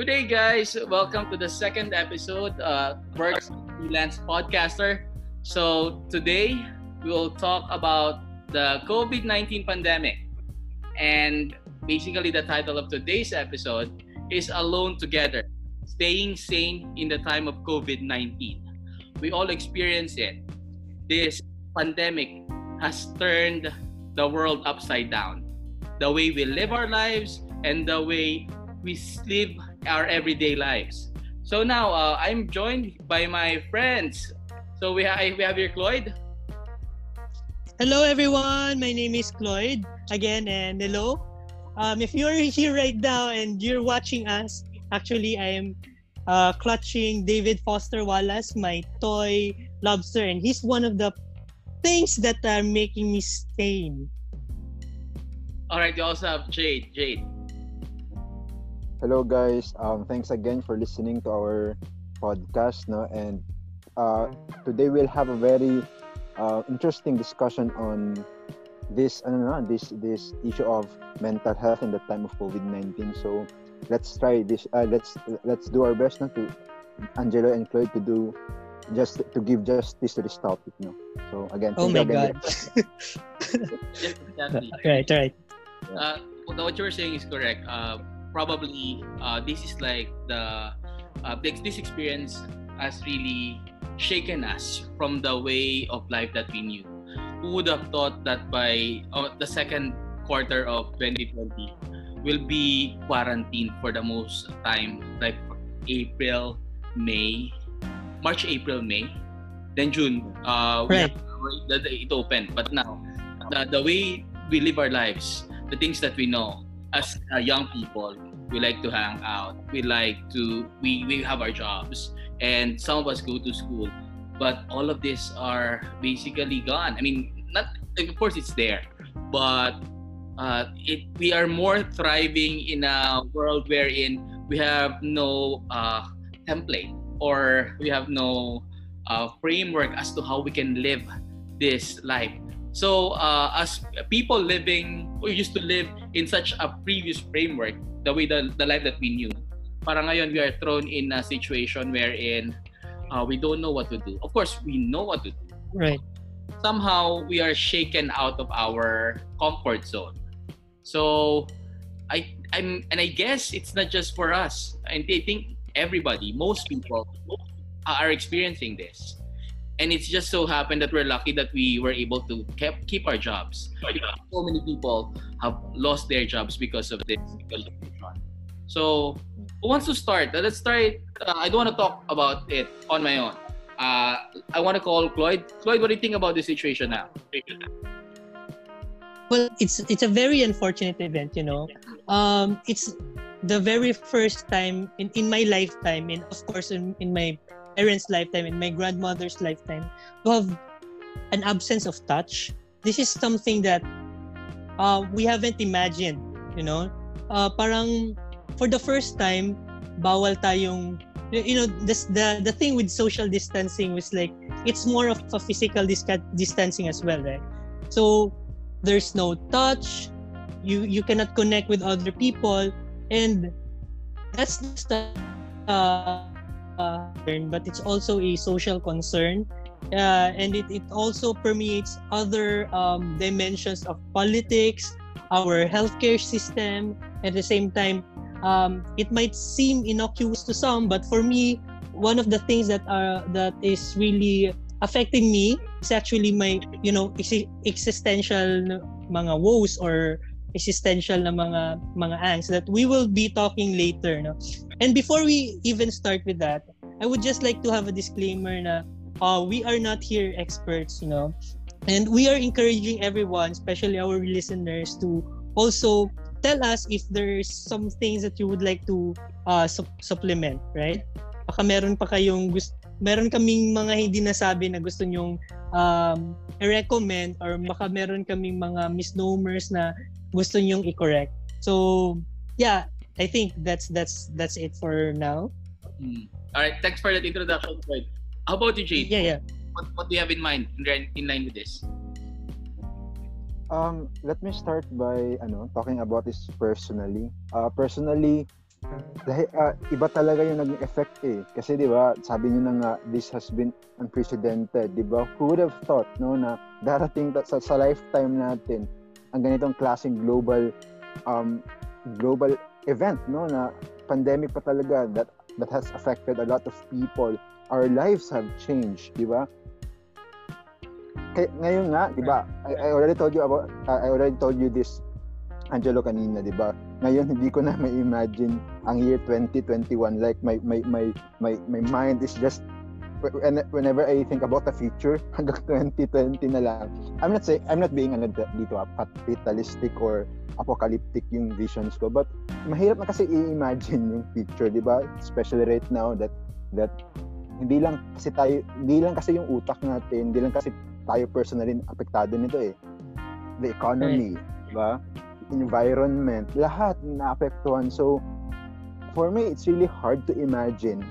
Today, guys, welcome to the second episode, uh, Works Freelance Podcaster. So today we will talk about the COVID-19 pandemic, and basically the title of today's episode is "Alone Together: Staying Sane in the Time of COVID-19." We all experience it. This pandemic has turned the world upside down. The way we live our lives and the way we live our everyday lives. So now uh, I'm joined by my friends. So we, ha- we have here Cloyd. Hello everyone, my name is Cloyd again and hello. Um, if you're here right now and you're watching us, actually I am uh, clutching David Foster Wallace, my toy lobster, and he's one of the things that are making me sane. All right, you also have Jade. Jade. Hello guys. Um, thanks again for listening to our podcast. No, and uh, today we'll have a very uh, interesting discussion on this ano, this this issue of mental health in the time of COVID nineteen. So let's try this. Uh, let's let's do our best no, to Angelo and Cloyd to do just to give justice to this topic. No. So again. Oh my god. Yes, exactly. right, right. Uh, what you were saying is correct. Uh, probably uh, this is like the uh, this, this experience has really shaken us from the way of life that we knew. Who would have thought that by uh, the second quarter of 2020 will be quarantined for the most time, like April, May, March, April, May, then June. Uh, we Right. have, it opened, but now the, the way we live our lives, the things that we know, as uh, young people, we like to hang out. We like to we we have our jobs, and some of us go to school, but all of this are basically gone. I mean, not of course it's there, but uh, it we are more thriving in a world wherein we have no uh, template or we have no uh, framework as to how we can live this life. So, uh, as people living who used to live in such a previous framework, the way the, the life that we knew, para ngayon we are thrown in a situation wherein uh, we don't know what to do. Of course, we know what to do. Right. Somehow we are shaken out of our comfort zone. So, I I'm and I guess it's not just for us. And I think everybody, most people, are experiencing this and it's just so happened that we're lucky that we were able to keep keep our jobs. So many people have lost their jobs because of this. So, who wants to start? Let's start. Uh, I don't want to talk about it on my own. Uh, I want to call Cloyd. Cloyd, what do you think about the situation now? Well, it's it's a very unfortunate event, you know. Um, it's the very first time in, in my lifetime, and of course in, in my parents' lifetime, and my grandmother's lifetime, to have an absence of touch. This is something that uh, we haven't imagined, you know. Uh, parang for the first time, bawal tayong you know this the the thing with social distancing was like it's more of a physical dis- distancing as well right so there's no touch you you cannot connect with other people and that's just uh, but it's also a social concern. Uh, and it, it also permeates other um, dimensions of politics our healthcare system. At the same time um, it might seem innocuous to some but for me one of the things that are that is really affecting me is actually my you know ex- existential mga woes or existential na mga mga angst that we will be talking later no? And before we even start with that i would just like to have a disclaimer na uh, we are not here experts you know? And we are encouraging everyone especially our listeners to also tell us if there's some things that you would like to uh, sup- supplement right? Baka meron pa kayong gusto meron kaming mga hindi nasabi na gusto nyong um, i-recommend or baka meron kaming mga misnomers na gusto nyong i-correct. So, yeah, I think that's that's that's it for now. Hmm. All right, thanks for that introduction, Cloyd. How about you, Jade? Yeah, yeah. What, what do you have in mind in, line- in line with this? Um, let me start by ano talking about this personally. Uh, personally, dahil uh, iba talaga yung naging effect eh. Kasi 'di ba, sabi niyo na nga this has been unprecedented, 'di ba? Who would have thought no na darating ta- sa, sa lifetime natin ang ganitong klaseng global um global event no na pandemic pa talaga that that has affected a lot of people. Our lives have changed, 'di ba? Kaya, ngayon nga, 'di ba? I, I already told you about uh, I already told you this Angelo kanina, 'di ba? Ngayon hindi ko na ma-imagine ang year 2021 like my my my my my mind is just whenever I think about the future hanggang 2020 na lang. I'm not saying I'm not being ano dito ah, fatalistic or apocalyptic yung visions ko but mahirap na kasi i-imagine yung future, 'di ba? Especially right now that that hindi lang kasi tayo hindi lang kasi yung utak natin, hindi lang kasi tayo personally apektado nito eh. The economy, right. 'di ba? environment, lahat naapektuhan. So, for me, it's really hard to imagine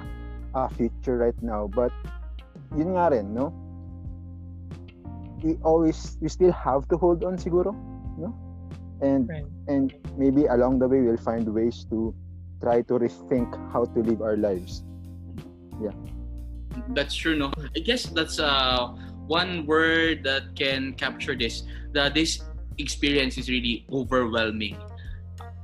a future right now. But, yun nga rin, no? We always, we still have to hold on siguro, no? And, right. and maybe along the way, we'll find ways to try to rethink how to live our lives. Yeah. That's true, no? I guess that's uh, one word that can capture this. That this experience is really overwhelming.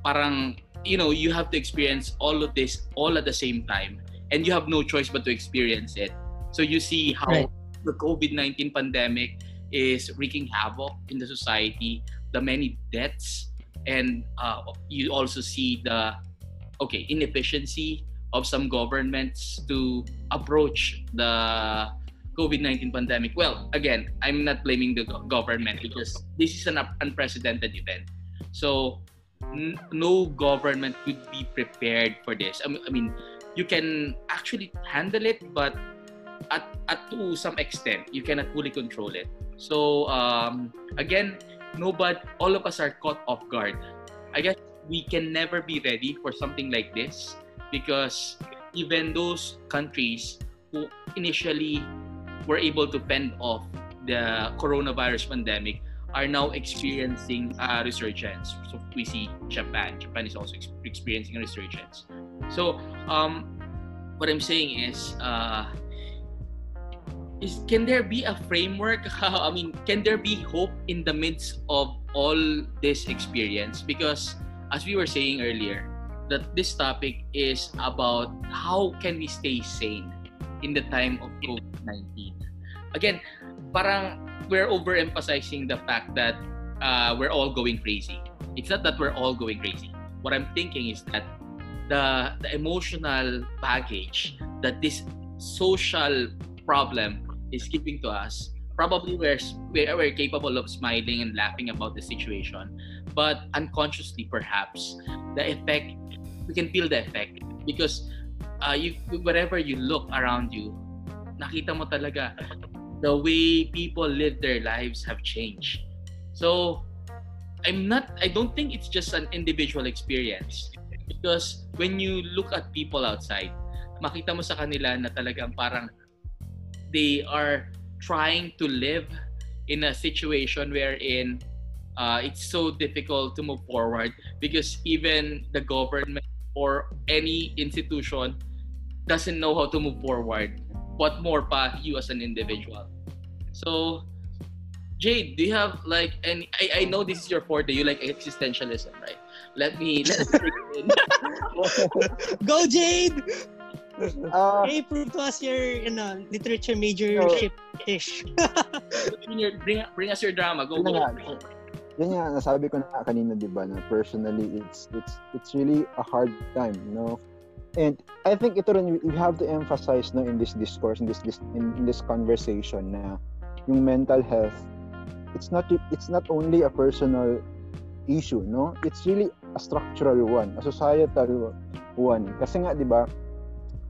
Parang, you know, you have to experience all of this all at the same time and you have no choice but to experience it. So you see how right. the COVID-19 pandemic is wreaking havoc in the society, the many deaths, and uh, you also see the okay inefficiency of some governments to approach the COVID-19 pandemic? Well, again, I'm not blaming the government because this is an unprecedented event. So n- no government could be prepared for this. I mean, you can actually handle it, but at, at to some extent, you cannot fully control it. So um, again, nobody, all of us are caught off guard. I guess we can never be ready for something like this because even those countries who initially were able to fend off the coronavirus pandemic are now experiencing a resurgence. So we see Japan. Japan is also experiencing a resurgence. So um, what I'm saying is, uh, is can there be a framework? I mean, can there be hope in the midst of all this experience? Because as we were saying earlier, that this topic is about how can we stay sane in the time of COVID-19. Again, parang we're overemphasizing the fact that uh, we're all going crazy. It's not that we're all going crazy. What I'm thinking is that the the emotional baggage that this social problem is giving to us. Probably we're, we're capable of smiling and laughing about the situation but unconsciously perhaps the effect we can feel the effect because uh, you wherever you look around you nakita mo talaga the way people live their lives have changed. So i'm not i don't think it's just an individual experience because when you look at people outside makita mo sa kanila na talagang parang they are trying to live in a situation wherein uh, it's so difficult to move forward because even the government or any institution doesn't know how to move forward. What more pa you as an individual? So, Jade, do you have like any? I, I know this is your forte. You like existentialism, right? Let me let me Go, Jade. Uh, hey, prove to us your you know, literature major so, ish. bring, bring us your drama. Go, go. Nga, yun nga, nasabi ko na kanina, di ba, na personally, it's, it's, it's really a hard time, you know? And I think ito rin, we have to emphasize no, in this discourse, in this, this in, in this conversation na yung mental health, it's not it's not only a personal issue, no? It's really a structural one, a societal one. Kasi nga, di ba,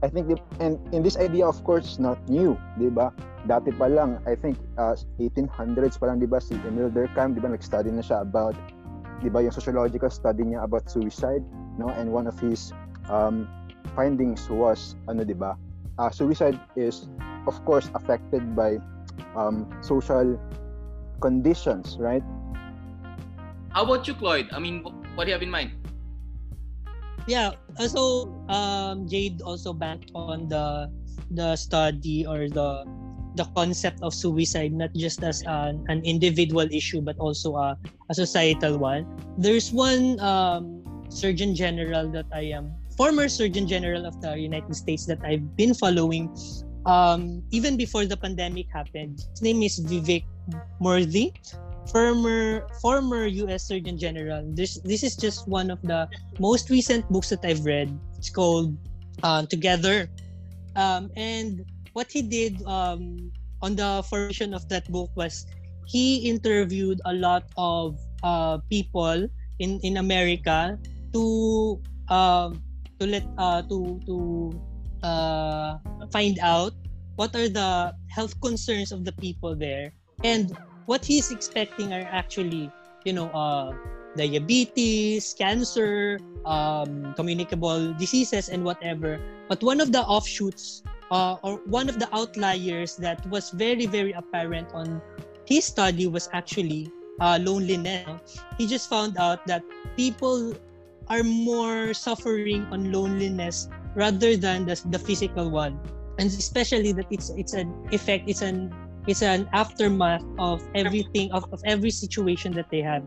I think, the, and in this idea, of course, not new, di ba? Dati pa lang, I think, uh, 1800s pa lang, di ba, si Emil Durkheim, di ba, nag-study na siya about, di ba, yung sociological study niya about suicide, no? And one of his um, findings was ano 'di ba? Uh, suicide is of course affected by um, social conditions, right? How about you, Cloyd? I mean, what do you have in mind? yeah. uh, So um, Jade also banked on the the study or the the concept of suicide not just as an, an individual issue but also a, a societal one. There's one um, Surgeon General that I am former Surgeon General of the United States that I've been following um, even before the pandemic happened. His name is Vivek Murthy, former former U.S. Surgeon General. This this is just one of the most recent books that I've read. It's called um, Together, um, and what he did um, on the formation of that book was he interviewed a lot of uh, people in in America to um, to let uh, to to uh, find out what are the health concerns of the people there and what he's expecting are actually you know uh, diabetes cancer um, communicable diseases and whatever. But one of the offshoots uh, or one of the outliers that was very very apparent on his study was actually uh, loneliness. He just found out that people are more suffering on loneliness rather than the, the physical one. And especially that it's it's an effect it's an it's an aftermath of everything of, of every situation that they have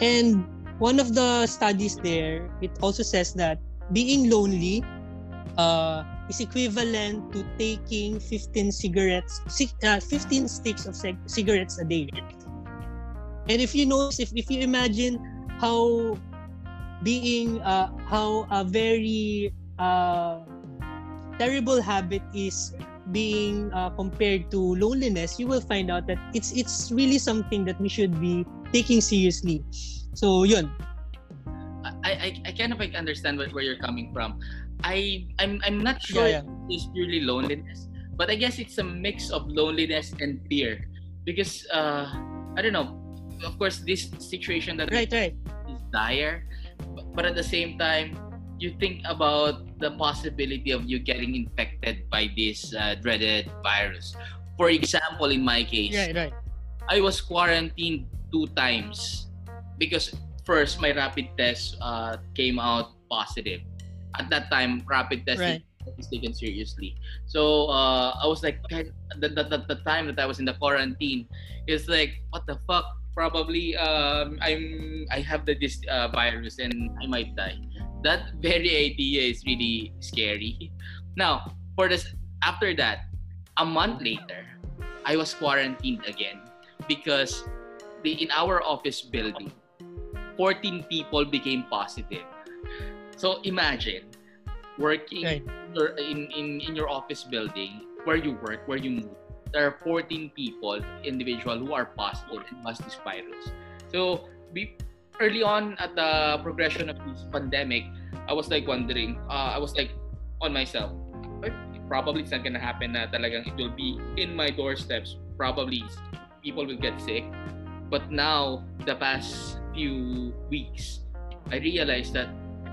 and one of the studies there it also says that being lonely uh, is equivalent to taking 15 cigarettes uh, 15 sticks of cig- cigarettes a day. And if you notice if, if you imagine how being uh, how a very uh, terrible habit is being uh, compared to loneliness, you will find out that it's it's really something that we should be taking seriously. So yun. I, I, I kind of like understand where, where you're coming from. I I'm I'm not sure Yeah, it's purely loneliness, but I guess it's a mix of loneliness and fear. Because uh I don't know, of course this situation that Right, right. is dire, but, but at the same time, you think about the possibility of you getting infected by this uh, dreaded virus. For example, in my case, Right, right. I was quarantined two times because first my rapid test uh, came out positive. At that time, rapid testing is taken seriously. So uh, I was like, the, the, the, the time that I was in the quarantine, it's like, what the fuck? Probably um, I'm I have the this uh, virus and I might die. That very idea is really scary. Now, for this after that, a month later, I was quarantined again because the in our office building, 14 people became positive. So imagine working Right. in, in, in your office building where you work, where you move. There are 14 people, individual who are positive and has this virus. So we early on at the progression of this pandemic, I was like wondering, uh, I was like on myself, probably it's not gonna happen na talagang it will be in my doorsteps. Probably people will get sick. But now, the past few weeks, I realized that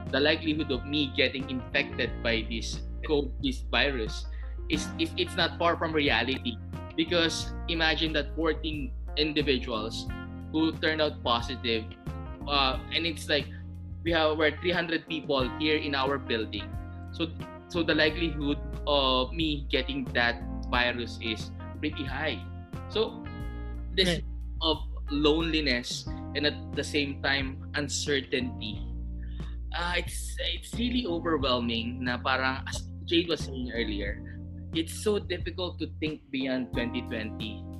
the likelihood of me getting infected by this COVID, this virus, is if it's not far from reality. Because imagine that 14 individuals who turned out positive, uh, and it's like we have we're 300 people here in our building. So so the likelihood of me getting that virus is pretty high. So this Right. of loneliness and at the same time uncertainty. Uh, it's it's really overwhelming na parang as Jade was saying earlier, it's so difficult to think beyond 2020.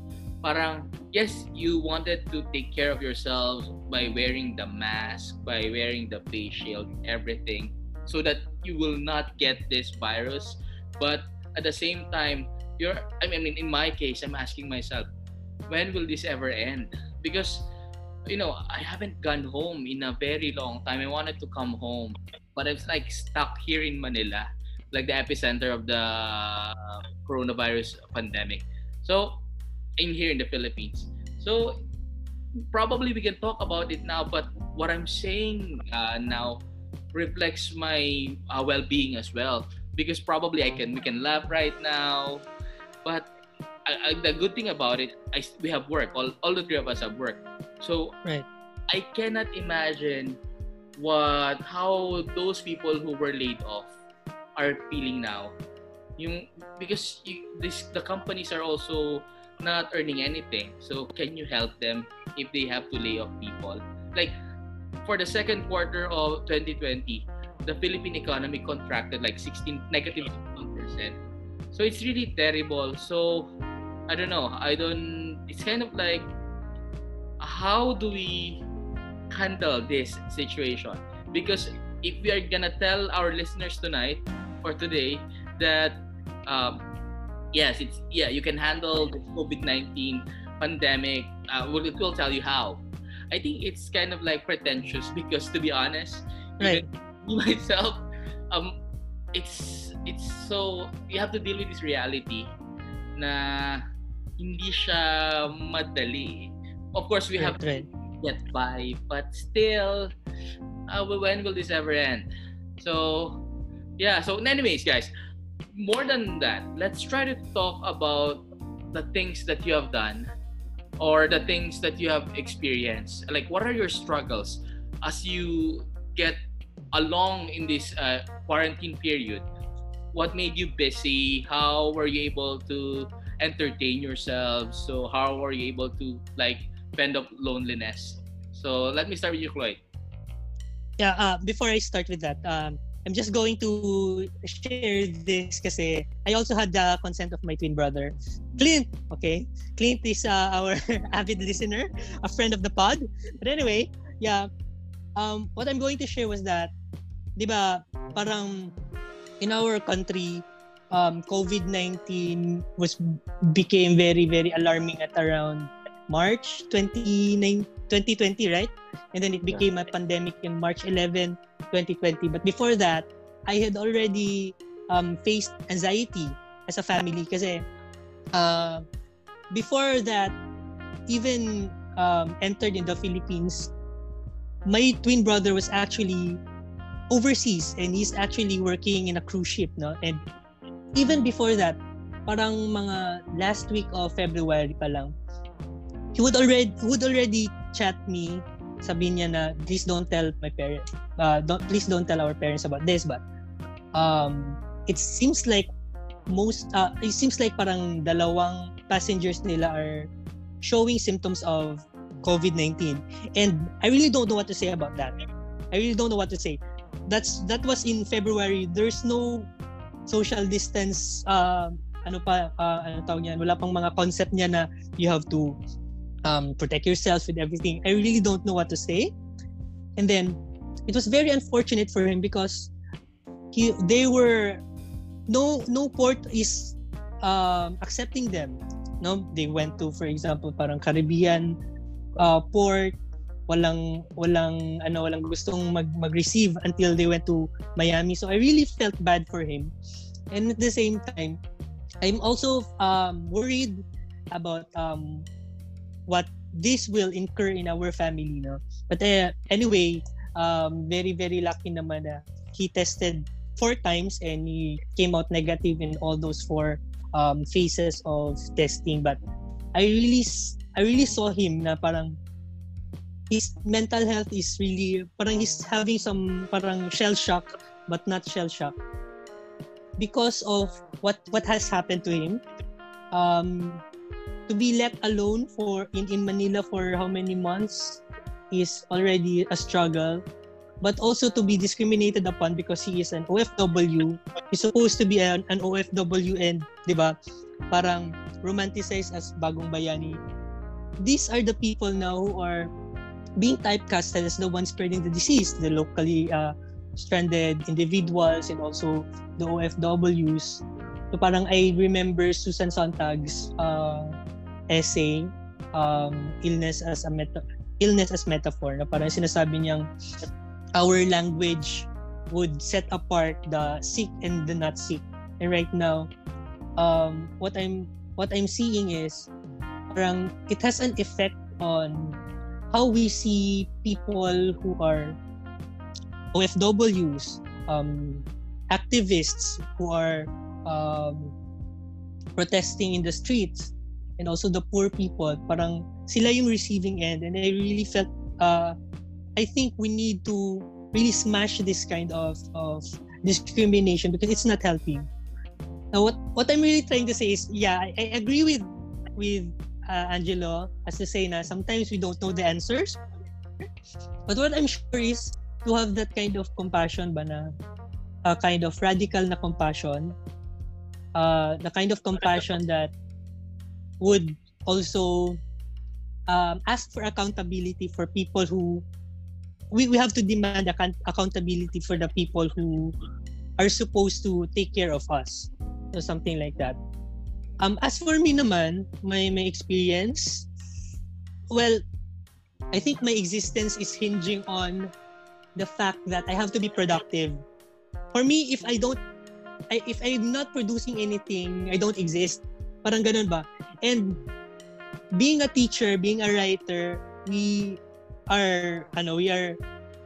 Parang yes, you wanted to take care of yourselves by wearing the mask, by wearing the face shield, everything so that you will not get this virus. But at the same time, you're I mean in my case, I'm asking myself, when will this ever end? Because you know, I haven't gone home in a very long time. I wanted to come home, but I was like stuck here in Manila, like the epicenter of the coronavirus pandemic. So, in here in the Philippines. So, probably we can talk about it now, but what I'm saying uh, now reflects my uh, well-being as well because probably I can we can laugh right now, but I, I, the good thing about it, I, we have work. All, all the three of us have work. So Right. I cannot imagine what how those people who were laid off are feeling now. Yung because you, this the companies are also not earning anything. So can you help them if they have to lay off people? Like for the second quarter of 2020, the Philippine economy contracted like 16 negative 16%. So it's really terrible. So I don't know. I don't it's kind of like how do we handle this situation? Because if we are gonna tell our listeners tonight or today that um, yes, it's yeah, you can handle the COVID nineteen pandemic. Uh, we'll, it will tell you how. I think it's kind of like pretentious because to be honest, Right. even myself, um, it's it's so you have to deal with this reality na hindi siya madali. Of course, we have Right, right. to get by, but still, uh, when will this ever end? So, yeah. So, anyways, guys, more than that, let's try to talk about the things that you have done or the things that you have experienced. Like, what are your struggles as you get along in this uh, quarantine period? What made you busy? How were you able to entertain yourselves? So, how were you able to like fend off loneliness? So, let me start with you, Cloyd. Yeah, uh, before I start with that, um, I'm just going to share this kasi I also had the consent of my twin brother, Clint. Okay, Clint is uh, our avid listener, a friend of the pod. But anyway, yeah, um, what I'm going to share was that, di ba, parang in our country, um, COVID-19 was became very very alarming at around March 29, 2020, right? And then it became a pandemic in March 11, 2020. But before that, I had already um, faced anxiety as a family kasi uh, before that, even um, entered in the Philippines, my twin brother was actually overseas and he's actually working in a cruise ship, no? And even before that, parang mga last week of February pa lang, he would already would already chat me sabi niya na please don't tell my parents uh, don't please don't tell our parents about this but um it seems like most uh, it seems like parang dalawang passengers nila are showing symptoms of COVID-19 and I really don't know what to say about that. I really don't know what to say. That's that was in February. There's no social distance uh, ano pa uh, ano tawag niyan? Wala pang mga concept niya na you have to um, protect yourself with everything. I really don't know what to say. And then it was very unfortunate for him because he they were no no port is um, accepting them. No, they went to for example parang Caribbean uh, port walang walang ano walang gustong mag mag-receive until they went to Miami. So I really felt bad for him. And at the same time, I'm also um, worried about um, what this will incur in our family no? But uh, anyway um very very lucky naman na he tested four times and he came out negative in all those four um phases of testing. But i really I really saw him na parang his mental health is really parang he's having some parang shell shock but not shell shock. Because of what what has happened to him um to be left alone for in, in Manila for how many months is already a struggle. But also to be discriminated upon because he is an OFW. He's supposed to be an, an OFW and, di ba, parang romanticized as bagong bayani. These are the people now who are being typecasted as the ones spreading the disease, the locally uh, stranded individuals and also the OFWs. So parang I remember Susan Sontag's uh, essay um, illness as a meta illness as metaphor na parang sinasabi niyang our language would set apart the sick and the not sick and right now um, what I'm what I'm seeing is parang it has an effect on how we see people who are OFWs um, activists who are um, protesting in the streets and also the poor people parang sila yung receiving end and I really felt uh, I think we need to really smash this kind of of discrimination because it's not healthy. Now, what what I'm really trying to say is, yeah, I, I agree with with uh, Angelo as to say na sometimes we don't know the answers. But what I'm sure is to have that kind of compassion ba na kind of radical na compassion uh, the kind of compassion that would also um, ask for accountability for people who we, we have to demand account- accountability for the people who are supposed to take care of us or something like that. Um as for me naman my my experience well i think my existence is hinging on the fact that i have to be productive. For me if i don't I, if i'm not producing anything i don't exist parang ganun ba? And being a teacher being a writer we are ano we are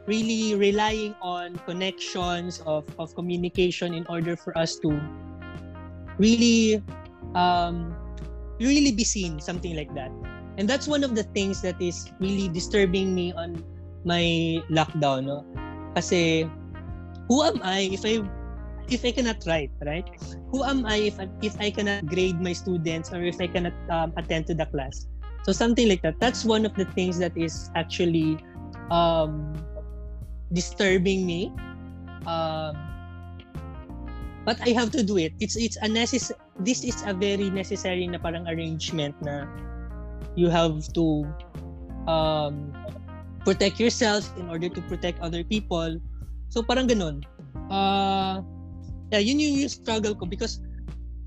really relying on connections of of communication in order for us to really um really be seen something like that. And that's one of the things that is really disturbing me on my lockdown no? Kasi who am i? If i if i cannot write right? Who am i if if i cannot grade my students or if i cannot um, attend to the class? So something like that. That's one of the things that is actually um disturbing me. Um but i have to do it. It's it's a necess- this is a very necessary na parang arrangement na you have to um protect yourself in order to protect other people. So parang ganun. Uh yeah yun yung, yung struggle ko because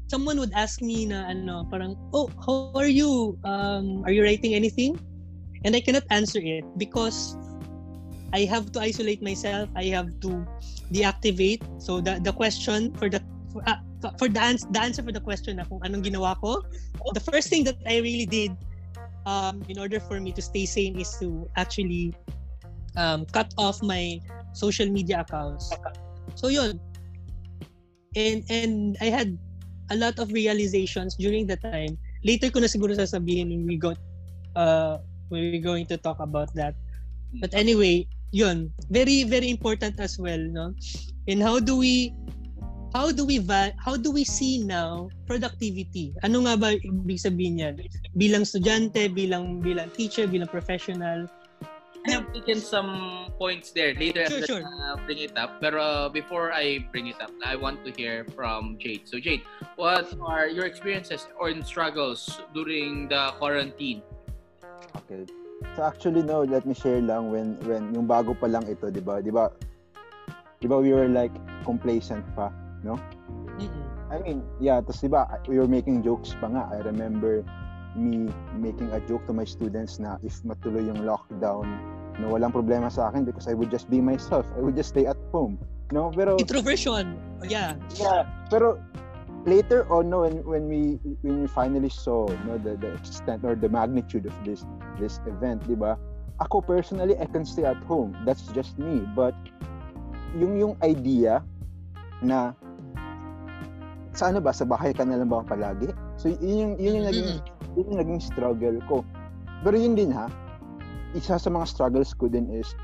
someone would ask me na ano parang oh how are you? Um are you writing anything? And i cannot answer it because i have to isolate myself. I have to deactivate. So the the question for the for, uh, for the, ans- the answer for the question na kung anong ginawa ko the first thing that i really did um in order for me to stay sane is to actually um cut off my social media accounts. So yun and and I had a lot of realizations during the time. Later ko na siguro sasabihin when we got uh when we're going to talk about that. But anyway, yun, very very important as well, no? And how do we how do we how do we see now productivity? Ano nga ba ibig sabihin niyan? Bilang estudyante, bilang bilang teacher, bilang professional, I have taken some points there later Sure, as sure. uh, bring it up. But uh, before I bring it up, I want to hear from Jade. So Jade, what are your experiences or struggles during the quarantine? Okay. So actually no, let me share lang when when yung bago pa lang ito, 'di ba? 'Di ba? 'Di ba we were like complacent pa, no? Mm-mm. I mean, yeah, tapos 'di ba, we were making jokes pa nga. I remember me making a joke to my students na if matuloy yung lockdown, no, walang problema sa akin because I would just be myself. I would just stay at home. No, pero introversion. Yeah. yeah, pero later on no when when we when we finally saw no the the extent or the magnitude of this this event, 'di ba? Ako personally I can stay at home. That's just me. But yung yung idea na sa ano ba sa bahay ka na lang ba palagi? So yun yung yun yung naging yun yung naging struggle ko. Pero yun din ha, isa sa mga struggles ko din is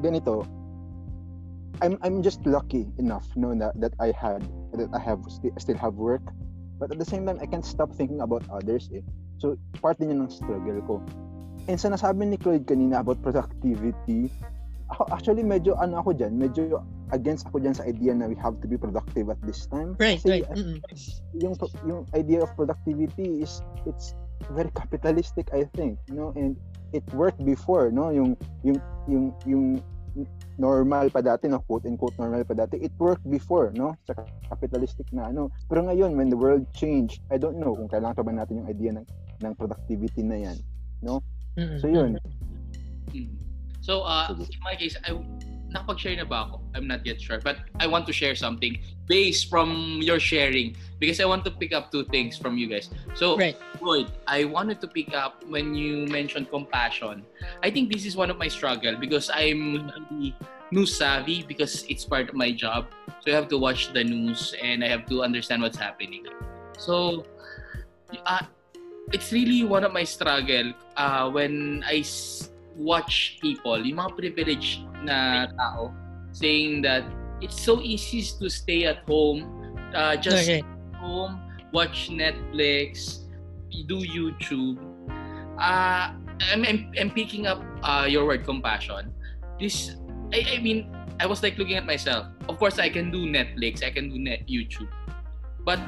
ganito, I'm I'm just lucky enough no that that I had that I have sti- still have work but at the same time I can't stop thinking about others eh. So part din yun ng struggle ko. And sa nasabi ni Cloyd kanina about productivity, ako actually medyo ano ako diyan, medyo against ako diyan sa idea na we have to be productive at this time. Right, Kasi right. Mm-mm. yung yung idea of productivity is it's very capitalistic I think you know and it worked before no yung yung yung yung normal pa dati no quote unquote normal pa dati it worked before no sa capitalistic na ano pero ngayon when the world changed I don't know kung kailangan pa ba natin yung idea ng ng productivity na yan Mm-mm. so yun Mm. So, uh, in my case, I nakapag-share na ba ako? I'm not yet sure. But I want to share something based from your sharing because I want to pick up two things from you guys. So, Right. Cloyd, I wanted to pick up when you mentioned compassion. I think this is one of my struggle because I'm really news savvy because it's part of my job. So I have to watch the news and I have to understand what's happening. So uh, it's really one of my struggle uh, when I s- watch people, yung mga privileged na tao, saying that it's so easy to stay at home, uh, just Okay. home, watch Netflix, do YouTube. Uh, I'm, I'm, I'm picking up uh, your word compassion. This, I, I mean, I was like looking at myself. Of course, I can do Netflix, I can do net YouTube, but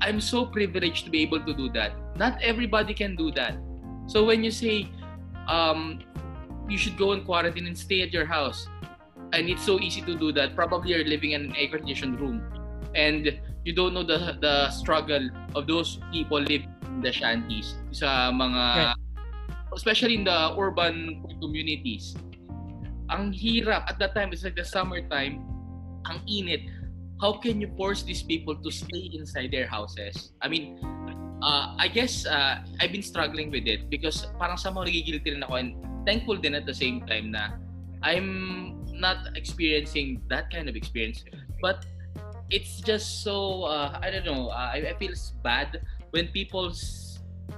I'm so privileged to be able to do that. Not everybody can do that. So when you say um, you should go in quarantine and stay at your house, and it's so easy to do that, probably you're living in an air-conditioned room, and you don't know the the struggle of those people living in the shanties, sa mga, especially in the urban communities. Ang hirap at that time, it's like the summertime, ang init. How can you force these people to stay inside their houses? I mean, uh, I guess uh, I've been struggling with it because parang somehow nagigilty rin ako and thankful din at the same time na I'm not experiencing that kind of experience. But it's just so, uh, I don't know, uh, I, I feel bad when people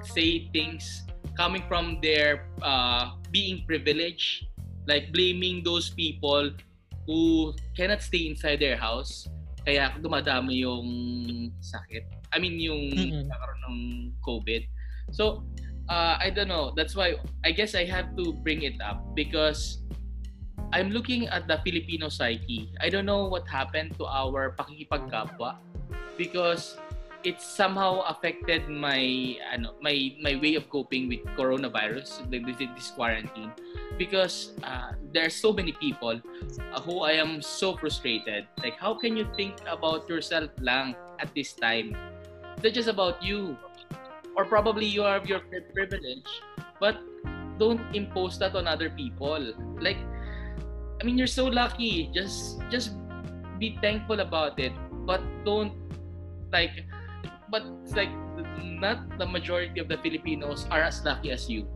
say things coming from their uh, being privileged, like blaming those people who cannot stay inside their house kaya dumadami yung sakit. I mean, yung nagkaroon ng COVID. So, uh, I don't know. That's why I guess I have to bring it up because I'm looking at the Filipino psyche. I don't know what happened to our pakikipagkapwa because it somehow affected my ano my my way of coping with coronavirus this, this quarantine. Because uh, there are so many people uh, who I am so frustrated. Like how can you think about yourself lang at this time? It's not just about you. Or probably you have your privilege but don't impose that on other people. Like I mean you're so lucky. Just just be thankful about it. But don't like but it's like not the majority of the Filipinos are as lucky as you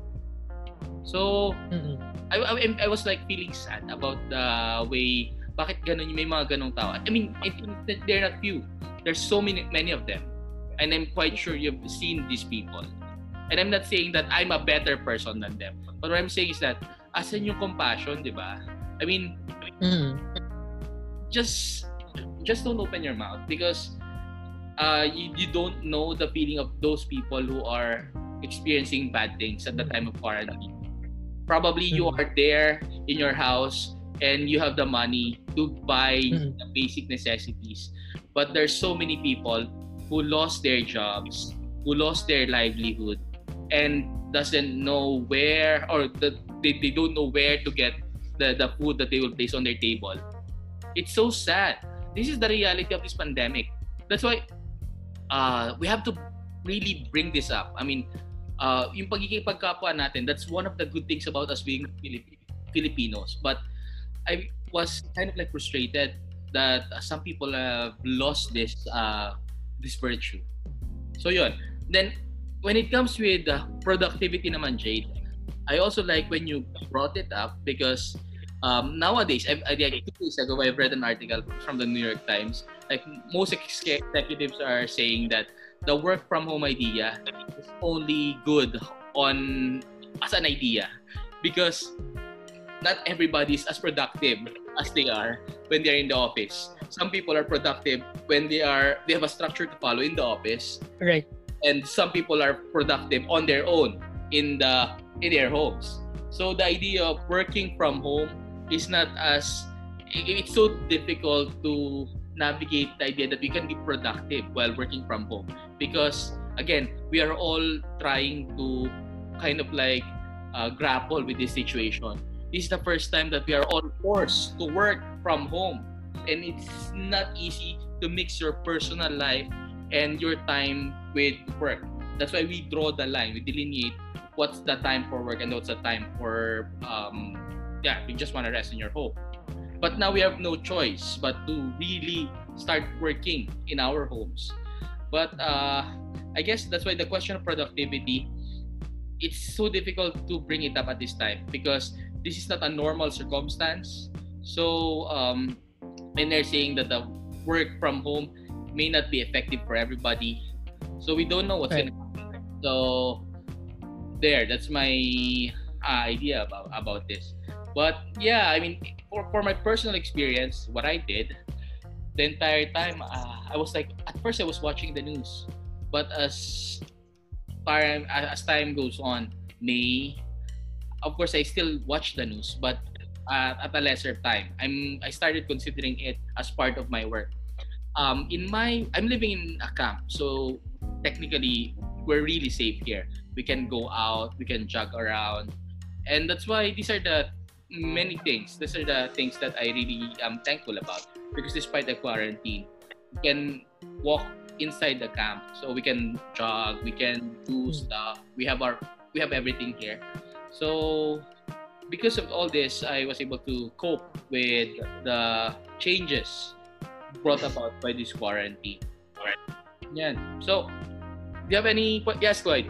so Mm-mm. I, I, I was like feeling sad about the way bakit ganun may mga ganong tao. I mean, it, it, they're not few. There's so many many of them. And I'm quite sure you've seen these people. And I'm not saying that I'm a better person than them. But what I'm saying is that asan yung compassion, di ba? I mean, Mm-mm. just just don't open your mouth because uh, you, you don't know the feeling of those people who are experiencing bad things at the time of quarantine. Probably you Mhm. are there in your house and you have the money to buy Mhm. the basic necessities. But there's so many people who lost their jobs, who lost their livelihood, and doesn't know where or the, they, they don't know where to get the, the food that they will place on their table. It's so sad. This is the reality of this pandemic. That's why uh, we have to really bring this up. I mean, uh, yung pagiging pagkapwa natin, that's one of the good things about us being Filip- Filipinos. But I was kind of like frustrated that some people have lost this uh, this virtue. So yun. Then when it comes with uh, productivity naman, Jade, I also like when you brought it up because um, nowadays, I, I, two days ago, I've read an article from the New York Times. Like most ex- executives are saying that the work from home idea is only good on as an idea because not everybody is as productive as they are when they're in the office. Some people are productive when they are they have a structure to follow in the office, Right. and some people are productive on their own in the in their homes. So the idea of working from home is not as it's so difficult to navigate the idea that we can be productive while working from home. Because again we are all trying to kind of like uh, grapple with this situation. This is the first time that we are all forced to work from home. And it's not easy to mix your personal life and your time with work. That's why we draw the line we delineate what's the time for work and what's the time for um yeah you just want to rest in your home but now we have no choice but to really start working in our homes but uh i guess that's why the question of productivity it's so difficult to bring it up at this time because this is not a normal circumstance so um when they're saying that the work from home may not be effective for everybody so we don't know what's Right. gonna happen so there that's my uh, idea about about this. But yeah, I mean, for for my personal experience, what I did the entire time, uh, I was like, at first I was watching the news, but as time as time goes on, may of course I still watch the news, but uh, at a lesser time. I'm I started considering it as part of my work. Um, in my I'm living in a camp, so technically we're really safe here. We can go out, we can jog around, and that's why these are the many things. These are the things that I really am thankful about because despite the quarantine, we can walk inside the camp, so we can jog, we can do stuff. We have our we have everything here. So because of all this, I was able to cope with the changes brought about by this quarantine. Yeah. So, do you have any? Yes, Cloyd.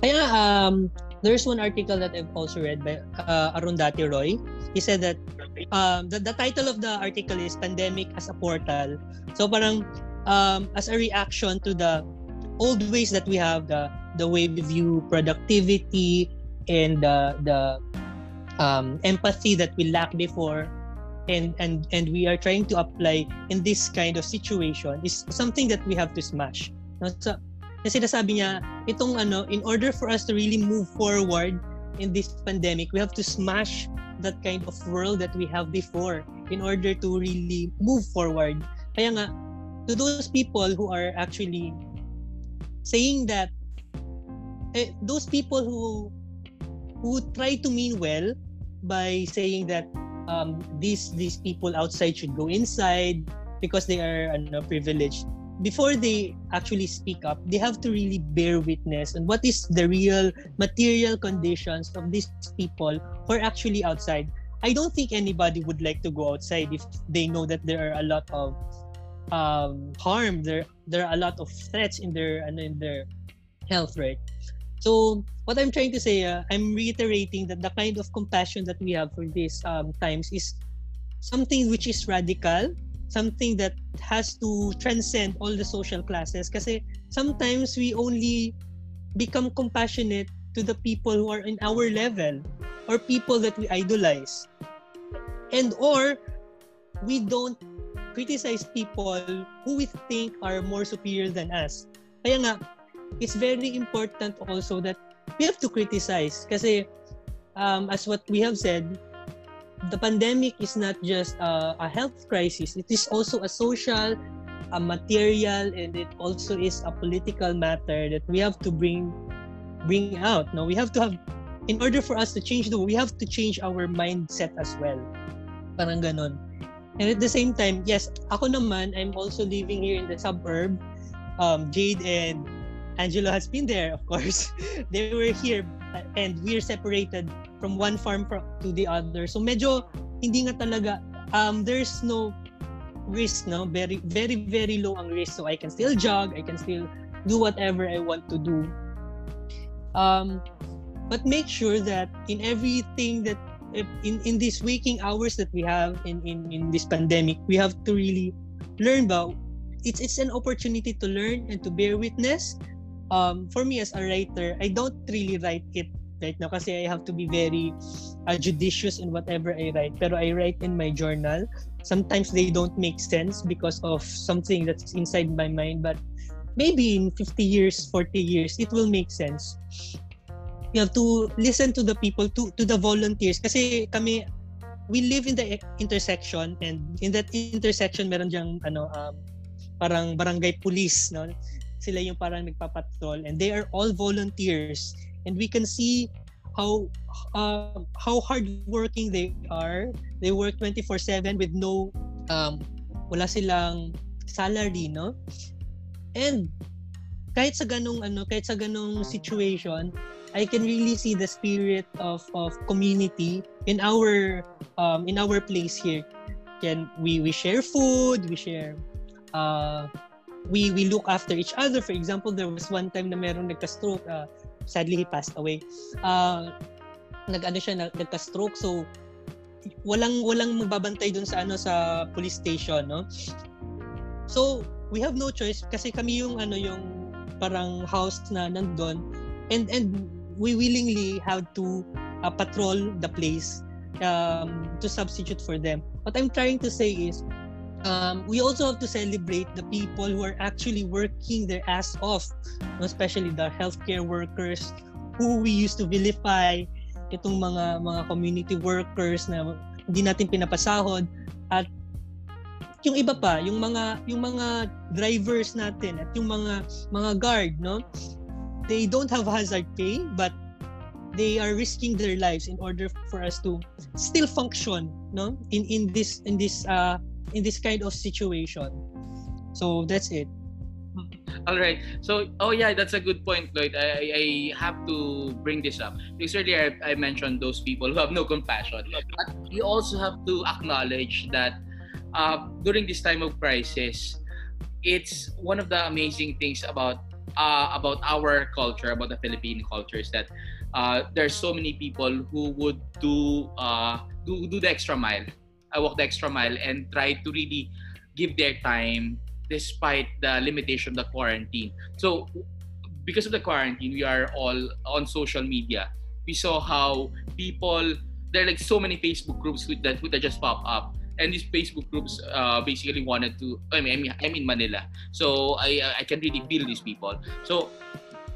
Kaya um, there's one article that I've also read by uh, Arundhati Roy. He said that um, the, the title of the article is Pandemic as a Portal. So parang um, as a reaction to the old ways that we have, the, the way we view productivity and uh, the um, empathy that we lack before and and and we are trying to apply in this kind of situation is something that we have to smash. So, kasi nasabi niya, itong ano, in order for us to really move forward in this pandemic, we have to smash that kind of world that we have before in order to really move forward. Kaya nga, to those people who are actually saying that, eh, those people who who try to mean well by saying that um, these these people outside should go inside because they are ano, privileged before they actually speak up, they have to really bear witness on what is the real material conditions of these people who are actually outside. I don't think anybody would like to go outside if they know that there are a lot of um, harm. There there are a lot of threats in their and in their health, right? So what I'm trying to say, uh, I'm reiterating that the kind of compassion that we have for these um, times is something which is radical, something that has to transcend all the social classes. Kasi sometimes we only become compassionate to the people who are in our level or people that we idolize. And or we don't criticize people who we think are more superior than us. Kaya nga it's very important also that we have to criticize. Kasi um, as what we have said the pandemic is not just a, a health crisis. It is also a social a material and it also is a political matter that we have to bring bring out. No we have to have in order for us to change the we have to change our mindset as well. Parang ganon and at the same time yes ako naman I'm also living here in the suburb. Um, Jade and Angelo has been there of course. They were here and we're separated from one farm to the other. So medyo hindi nga talaga um there's no risk no? Very very very low ang risk. So I can still jog I can still do whatever I want to do. Um but make sure that in everything that in in these waking hours that we have in in in this pandemic we have to really learn about it's it's an opportunity to learn and to bear witness um for me as a writer I don't really write it right now kasi I have to be very uh, judicious in whatever I write. Pero I write in my journal. Sometimes they don't make sense because of something that's inside my mind. But maybe in 50 years, 40 years, it will make sense. You have to listen to the people, to, to the volunteers. Kasi kami, we live in the intersection and in that intersection meron diyang ano um, parang barangay police no sila yung parang nagpapatrol and they are all volunteers and we can see how uh, how hardworking they are. They work 24/7 with no um wala silang salary, no? And kahit sa ganong ano, kahit sa ganong situation, I can really see the spirit of of community in our um in our place here. Can we we share food, we share uh we we look after each other. For example, there was one time na merong nagka-stroke uh, sadly he passed away. Uh, nag-ano siya, nagka-stroke so walang walang magbabantay dun sa ano sa police station, no? So, we have no choice kasi kami yung ano yung parang house na nandoon and and we willingly have to uh, patrol the place um, to substitute for them. What I'm trying to say is, um, we also have to celebrate the people who are actually working their ass off, especially the healthcare workers who we used to vilify, itong mga mga community workers na hindi natin pinapasahod at yung iba pa, yung mga yung mga drivers natin at yung mga mga guard, no? They don't have hazard pay but they are risking their lives in order for us to still function no in in this in this uh in this kind of situation. So that's it. All right. So oh yeah that's a good point Cloyd. I i have to bring this up. Because earlier i, I mentioned those people who have no compassion. But we also have to acknowledge that uh, during this time of crisis it's one of the amazing things about uh, about our culture about the philippine culture is that uh, there's so many people who would do uh, do do the extra mile. I walk the extra mile and try to really give their time despite the limitation of the quarantine. So because of the quarantine, we are all on social media. We saw how people there are like so many Facebook groups that that just pop up. And these Facebook groups uh, basically wanted to. I mean, I'm in Manila, so I I can really feel these people. So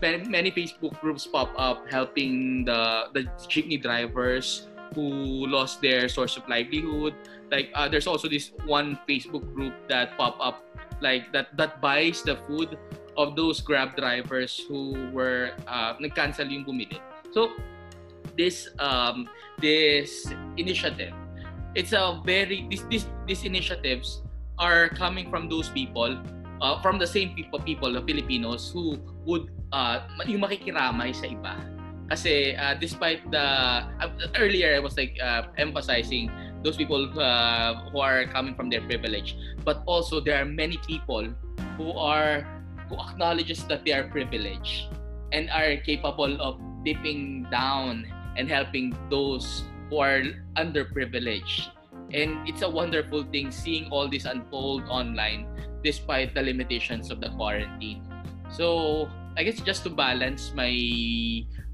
many Facebook groups pop up helping the the jeepney drivers who lost their source of livelihood. Like uh, there's also this one Facebook group that pop up like that that buys the food of those Grab drivers who were uh, nag-cancel yung bumili. So this um this initiative it's a very this this these initiatives are coming from those people uh, from the same people people the Filipinos who would uh, yung makikiramay sa iba. Kasi uh, despite the uh, earlier I was like uh, emphasizing those people uh, who are coming from their privilege, but also there are many people who are who acknowledges that they are privileged and are capable of dipping down and helping those who are underprivileged. And it's a wonderful thing seeing all this unfold online despite the limitations of the quarantine. So I guess just to balance my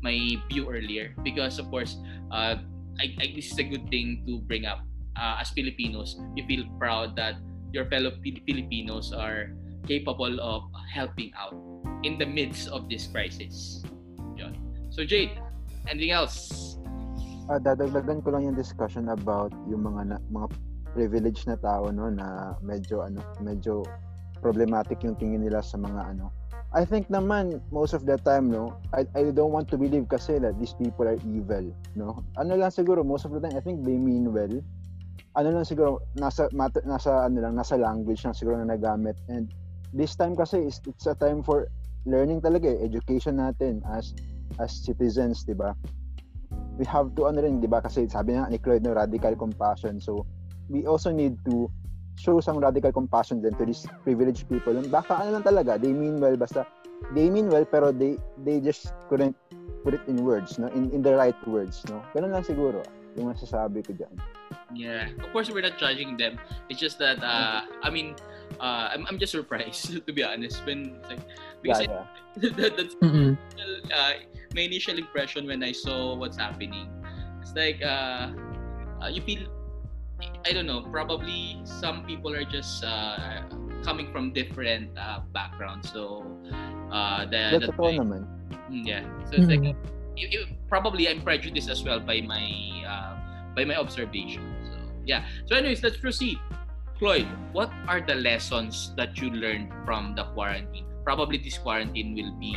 my view earlier, because of course, uh, I, I, this is a good thing to bring up. Uh, as Filipinos, you feel proud that your fellow Filipinos are capable of helping out in the midst of this crisis. Yun. So Jade, anything else? Uh, dadagdagan ko lang yung discussion about yung mga na, mga privileged na tao no na medyo ano medyo problematic yung tingin nila sa mga ano I think naman most of the time no I, I don't want to believe kasi that these people are evil no? Ano lang siguro most of the time I think they mean well. Ano lang siguro nasa mat, nasa ano lang nasa language lang siguro na nagamit. And this time kasi is it's a time for learning talaga eh, education natin as as citizens di ba? We have to ano rin di ba? Kasi sabi nga ni Cloyd no radical compassion. So we also need to show some radical compassion din to these privileged people. And baka ano lang talaga, they mean well, basta they mean well, pero they they just couldn't put it in words, no? In, in the right words, no? Ganun lang siguro yung masasabi ko dyan. Yeah, of course we're not judging them. It's just that, uh, I mean, uh, I'm, I'm just surprised to be honest when like, because yeah, yeah. that, that's mm-hmm. uh, my initial impression when I saw what's happening. It's like uh, uh, you feel I don't know. Probably some people are just uh, coming from different uh, backgrounds. So uh, the, that's, the naman. Mm, yeah. So it's mm-hmm. like it, it, probably I'm prejudiced as well by my uh, by my observation. So yeah. So anyways, let's proceed. Cloyd, what are the lessons that you learned from the quarantine? Probably this quarantine will be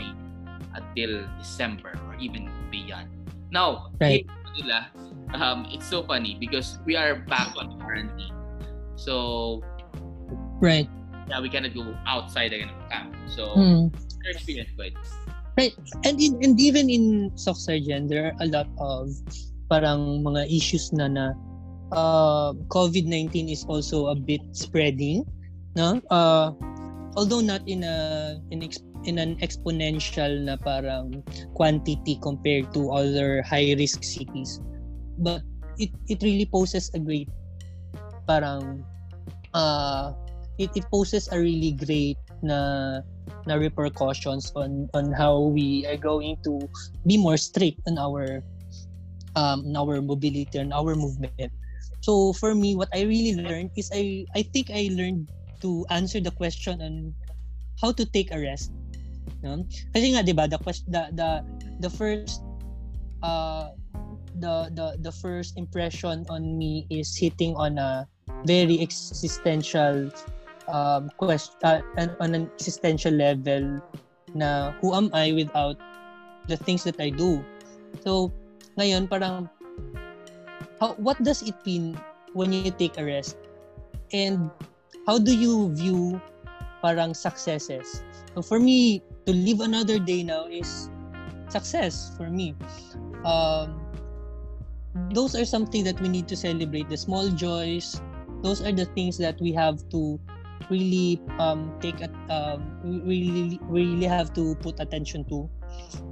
until December or even beyond. Now, right. Manila, um, it's so funny because we are back on quarantine. So, right. Yeah, we cannot go outside again of camp. So, mm. your experience, but Right. And in, and even in Soxargen, there are a lot of parang mga issues na na uh, COVID-19 is also a bit spreading, no? Uh, although not in a in, in an exponential na parang quantity compared to other high risk cities but it it really poses a great parang uh it, it poses a really great na na repercussions on on how we are going to be more strict on our um, our mobility and our movement. So for me, what I really learned is I I think I learned to answer the question on how to take a rest. No? Kasi nga 'di ba the the the the first uh the the the first impression on me is hitting on a very existential um question uh, on an existential level na who am I without the things that I do. So ngayon parang how what does it mean when you take a rest? And how do you view parang successes? So for me, to live another day now is success for me. Um, those are something that we need to celebrate. The small joys, those are the things that we have to really um, take at um, really really have to put attention to.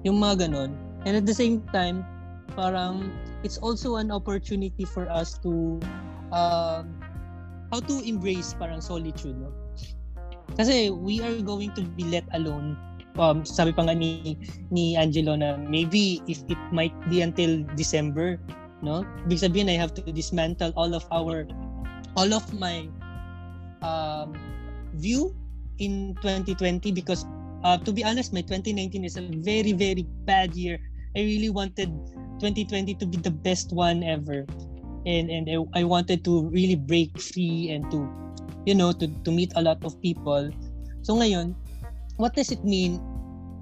Yung mga ganon. And at the same time, parang it's also an opportunity for us to um, how to embrace parang solitude no? Kasi we are going to be let alone. Um, sabi pa nga ni, ni Angelo na maybe if it might be until December no? Big sabihin I have to dismantle all of our all of my um, view in 2020 because uh, to be honest my 2019 is a very very bad year. I really wanted 2020 to be the best one ever. And and I, I wanted to really break free and to you know to, to meet a lot of people. So ngayon what does it mean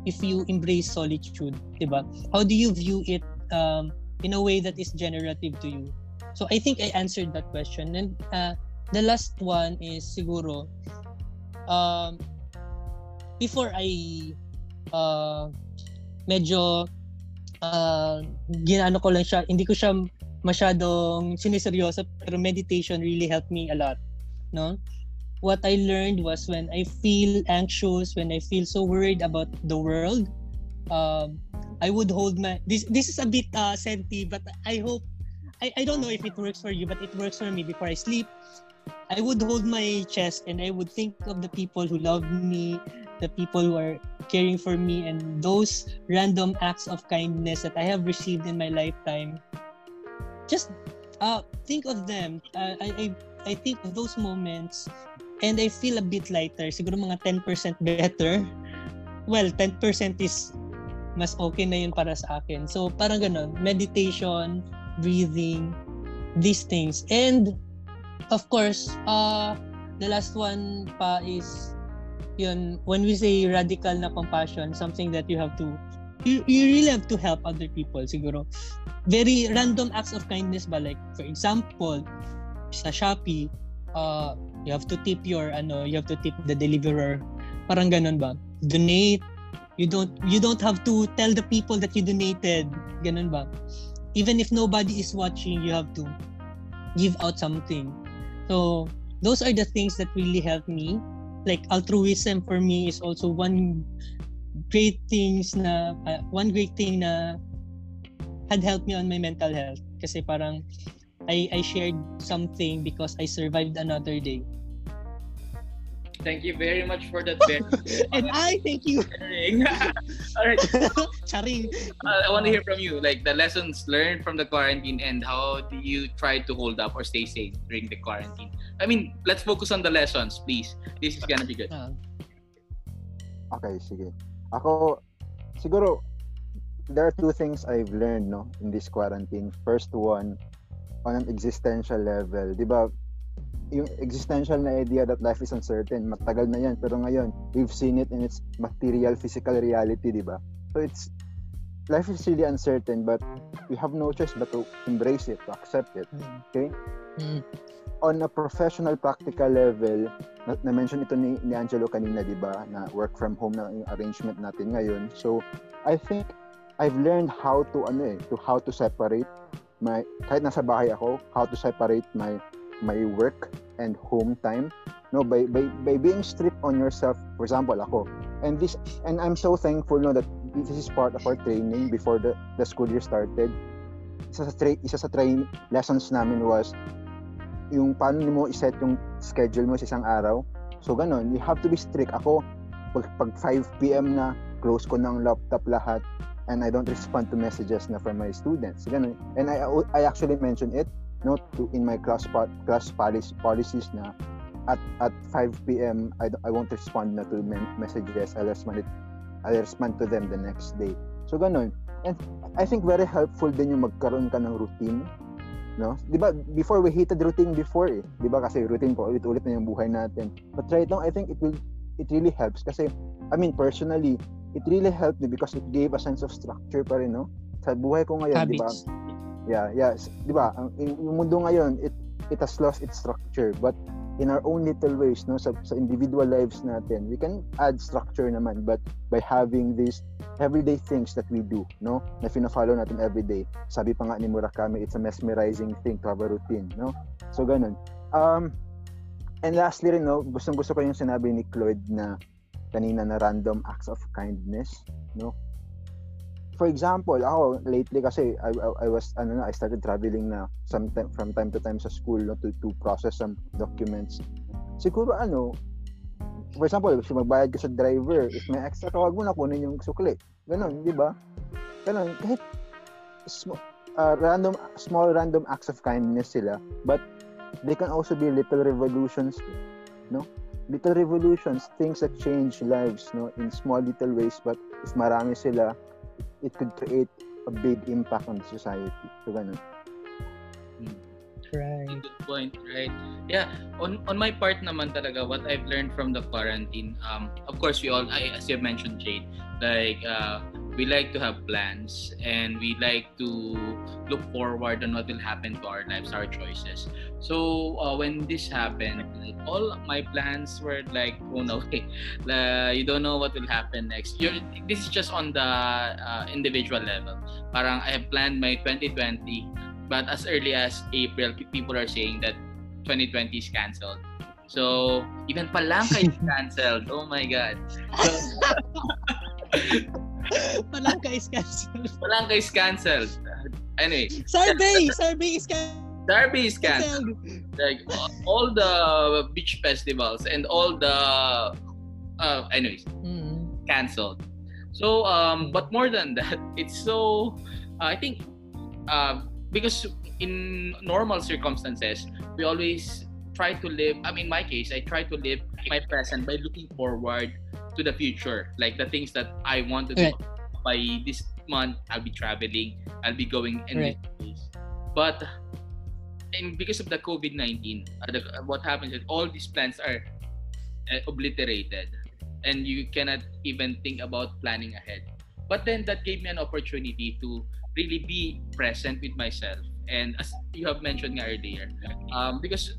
if you embrace solitude diba? How do you view it um, in a way that is generative to you? So I think I answered that question. And uh, the last one is siguro um, before I uh, medyo uh, ginano ko lang siya, hindi ko siya masyadong siniseryoso, pero meditation really helped me a lot. No? What I learned was when I feel anxious, when I feel so worried about the world, um, I would hold my this this is a bit uh, senti, but I hope I, I don't know if it works for you, but it works for me before I sleep. I would hold my chest and I would think of the people who love me, the people who are caring for me and those random acts of kindness that I have received in my lifetime. Just uh, think of them. Uh, I, I, I think of those moments and I feel a bit lighter. Siguro mga 10% better. Well, 10% is mas okay na yun para sa akin. So, parang ganun. Meditation, breathing, these things. And, of course, uh, the last one pa is yun, when we say radical na compassion, something that you have to, you, you really have to help other people, siguro. Very random acts of kindness ba? Like, for example, sa Shopee, uh, you have to tip your, ano, you have to tip the deliverer. Parang ganun ba? Donate. You don't, you don't have to tell the people that you donated. Ganun ba? Even if nobody is watching, you have to give out something. So, those are the things that really help me like altruism for me is also one great things na uh, one great thing na had helped me on my mental health kasi parang I I shared something because I survived another day. Thank you very much for that. and I thank you. All right. Charing. Uh, I want to hear from you, like the lessons learned from the quarantine and how do you try to hold up or stay safe during the quarantine. I mean, let's focus on the lessons, please. This is gonna be good. Uh. Okay, sige. Ako, siguro, there are two things I've learned, no, in this quarantine. First one, on an existential level, di ba, yung existential na idea that life is uncertain, matagal na yan. Pero ngayon, we've seen it in its material, physical reality, di ba? So it's, life is really uncertain, but we have no choice but to embrace it, to accept it. Mm. Okay? Mm. On a professional, practical level, na- na-mention ito ni, ni Angelo kanina, di ba? Na work from home na yung arrangement natin ngayon. So, I think I've learned how to, ano eh, to how to separate my, kahit nasa bahay ako, how to separate my my work and home time. No by by by being strict on yourself for example ako. And this and I'm so thankful no that this is part of our training before the the school year started. Isa sa tra- isa sa train lessons namin was yung paano mo i-set yung schedule mo sa isang araw. So ganun. You have to be strict. Ako pag, pag 5 PM na close ko ng laptop lahat and I don't respond to messages na from my students. Ganun. And I I actually mentioned it no to in my class class policy, policies na at at 5 p.m. I, I won't respond na to messages. I'll respond it, I'll respond to them the next day. So ganun. And I think very helpful din yung magkaroon ka ng routine. No? 'Di ba before we hated routine before eh. 'Di ba kasi routine po ulit-ulit na yung buhay natin. But right now I think it will it really helps kasi I mean personally it really helped me because it gave a sense of structure pa rin, no? Sa buhay ko ngayon, di ba? Yeah, yeah. Di ba? Yung mundo ngayon, it it has lost its structure. But in our own little ways, no, sa, sa individual lives natin, we can add structure naman. But by having these everyday things that we do, no, na fina-follow natin everyday. Sabi pa nga ni Murakami, it's a mesmerizing thing to have a routine, no? So, ganun. Um, and lastly rin, no, gustong gusto ko yung sinabi ni Cloyd na kanina na random acts of kindness, no? For example, ako lately kasi I, I, I was ano na I started traveling na some time, from time to time sa school no to to process some documents. Siguro ano, for example, if magbayad ka sa driver, if may extra tawag mo na kunin yung sukli. Ganon, di ba? Ganon, kahit sm- uh, random small random acts of kindness sila, but they can also be little revolutions, no? Little revolutions, things that change lives, no, in small little ways, but if marami sila, it could create a big impact on society. So, ganun. Right. Good point, right? Yeah, on on my part naman talaga, what I've learned from the quarantine, um, of course, we all, I, as you mentioned, Jade, like, uh, we like to have plans and we like to look forward on what will happen to our lives, our choices. So uh, when this happened, like, all my plans were like thrown away. You don't know what will happen next. You're, this is just on the uh, individual level. Parang I have planned my 2020, but as early as April, people are saying that 2020 is cancelled. So, even Palangka is cancelled. Oh my God. So, Palangka is cancelled. Palangka is cancelled. Anyway. Survey! Survey is cancelled. Derby is cancelled. Like all the beach festivals and all the uh, anyways mm. cancelled. So um, but more than that, it's so uh, I think uh, because in normal circumstances we always try to live. I mean, in my case, I try to live my present by looking forward to the future, like the things that I want to do. Right. By this month, I'll be traveling. I'll be going in right. But and because of the COVID nineteen, uh, uh, what happens is all these plans are uh, obliterated, and you cannot even think about planning ahead. But then that gave me an opportunity to really be present with myself, and as you have mentioned earlier, um, because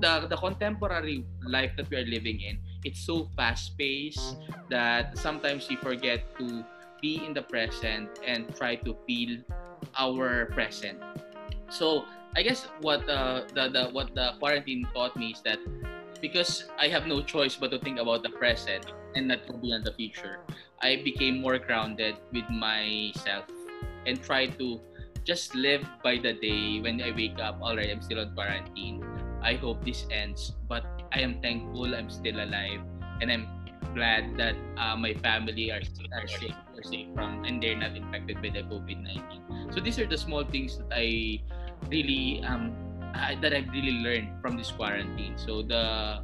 the the contemporary life that we are living in it's so fast paced that sometimes we forget to be in the present and try to feel our present. So i guess what uh, the, the what the quarantine taught me is that because i have no choice but to think about the present and not to be on the future i became more grounded with myself and try to just live by the day when i wake up all right i'm still on quarantine I hope this ends. But I am thankful I'm still alive, and I'm glad that uh, my family are are safe, are safe from, and they're not infected by the COVID nineteen. So these are the small things that I really um uh, that I've really learned from this quarantine. So the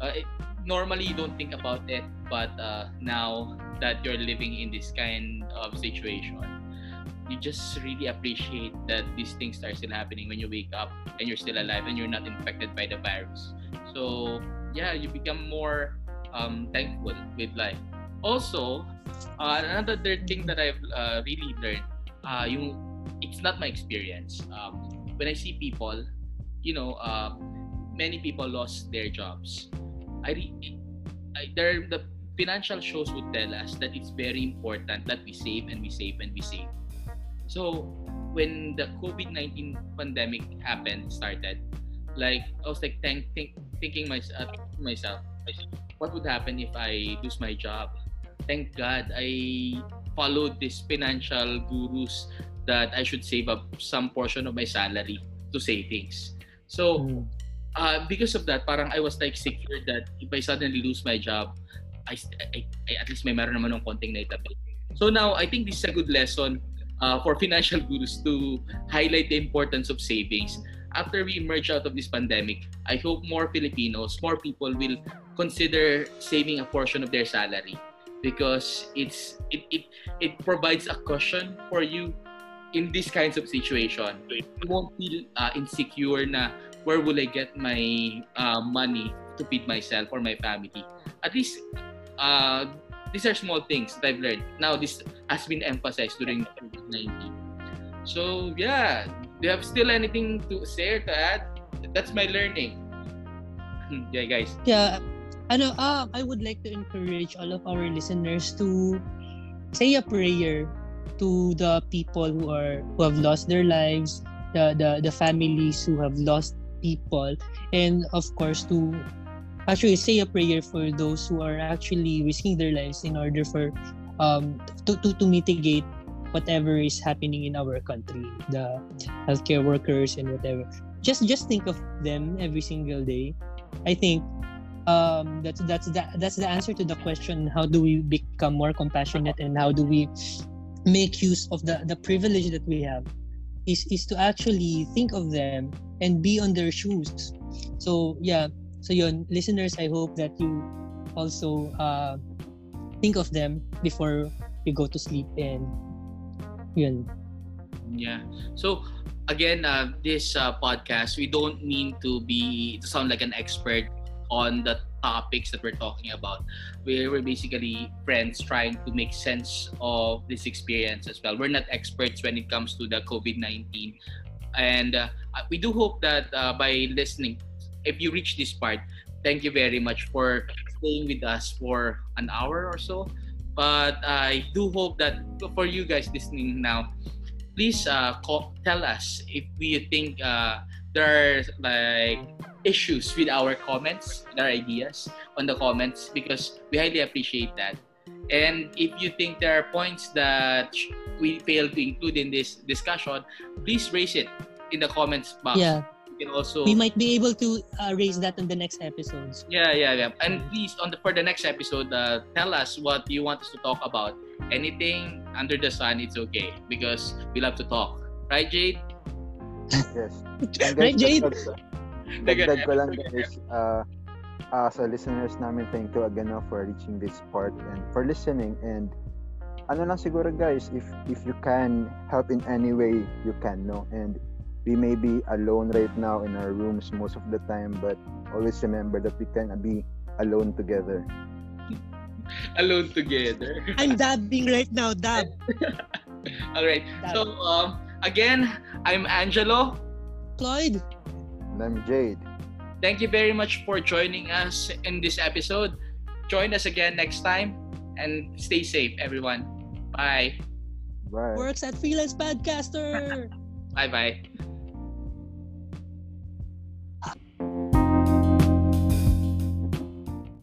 uh, it, normally you don't think about it, but uh, now that you're living in this kind of situation, you just really appreciate that these things are still happening when you wake up and you're still alive and you're not infected by the virus. So yeah, you become more um, thankful with life. Also, uh, another thing that I've uh, really learned, uh, it's not my experience. Um, when I see people, you know, uh, many people lost their jobs. I, re- I there the financial shows would tell us that it's very important that we save and we save and we save so when the COVID nineteen pandemic happened, started, like I was like think, think, thinking myself, myself, what would happen if I lose my job? Thank God I followed these financial gurus that I should save up some portion of my salary to savings. So mm. uh, because of that, parang I was like secure that if I suddenly lose my job, I, I, I at least may meron naman ng konting naitabi So now I think this is a good lesson uh, for financial gurus to highlight the importance of savings. After we emerge out of this pandemic, I hope more Filipinos, more people will consider saving a portion of their salary because it's it, it, it provides a cushion for you in these kinds of situation. You won't feel uh, insecure na where will I get my uh, money to feed myself or my family. At least uh, these are small things that I've learned. Now this has been emphasized during COVID-19. So yeah, do you have still anything to say to add? That's my learning. yeah, guys. Yeah, ano, uh, I would like to encourage all of our listeners to say a prayer to the people who are who have lost their lives, the the, the families who have lost people, and of course to actually say a prayer for those who are actually risking their lives in order for um to, to, to mitigate whatever is happening in our country the healthcare workers and whatever. Just just think of them every single day. I think um that's that's that that's the answer to the question how do we become more compassionate and how do we make use of the the privilege that we have is is to actually think of them and be on their shoes. So yeah so yun, listeners, I hope that you also uh, think of them before you go to sleep and yun. Yeah. So again, uh, this uh, podcast, we don't mean to be to sound like an expert on the topics that we're talking about. We were basically friends trying to make sense of this experience as well. We're not experts when it comes to the COVID 19. And uh, we do hope that uh, by listening if you reach this part, thank you very much for staying with us for an hour or so. But I do hope that for you guys listening now, please uh, call, tell us if you think uh, there are like issues with our comments, our ideas on the comments, because we highly appreciate that. And if you think there are points that we failed to include in this discussion, please raise it in the comments box. Yeah can also we might be able to uh, raise that in the next episodes. Yeah, yeah, yeah. And please on the for the next episode, uh, tell us what you want us to talk about. Anything under the sun, it's okay because we love to talk, right, Jade? Yes. right, Jade. Dagdag ko lang guys, uh, uh, sa listeners namin, thank you again no, for reaching this part and for listening. And ano lang siguro guys, if if you can help in any way you can, no? And we may be alone right now in our rooms most of the time, but always remember that we can be alone together. alone together. I'm dabbing right now, dab. All right. Dab. So um, again, I'm Angelo. Cloyd. And I'm Jade. Thank you very much for joining us in this episode. Join us again next time and stay safe, everyone. Bye. Bye. Works at Freelance Podcaster. bye bye.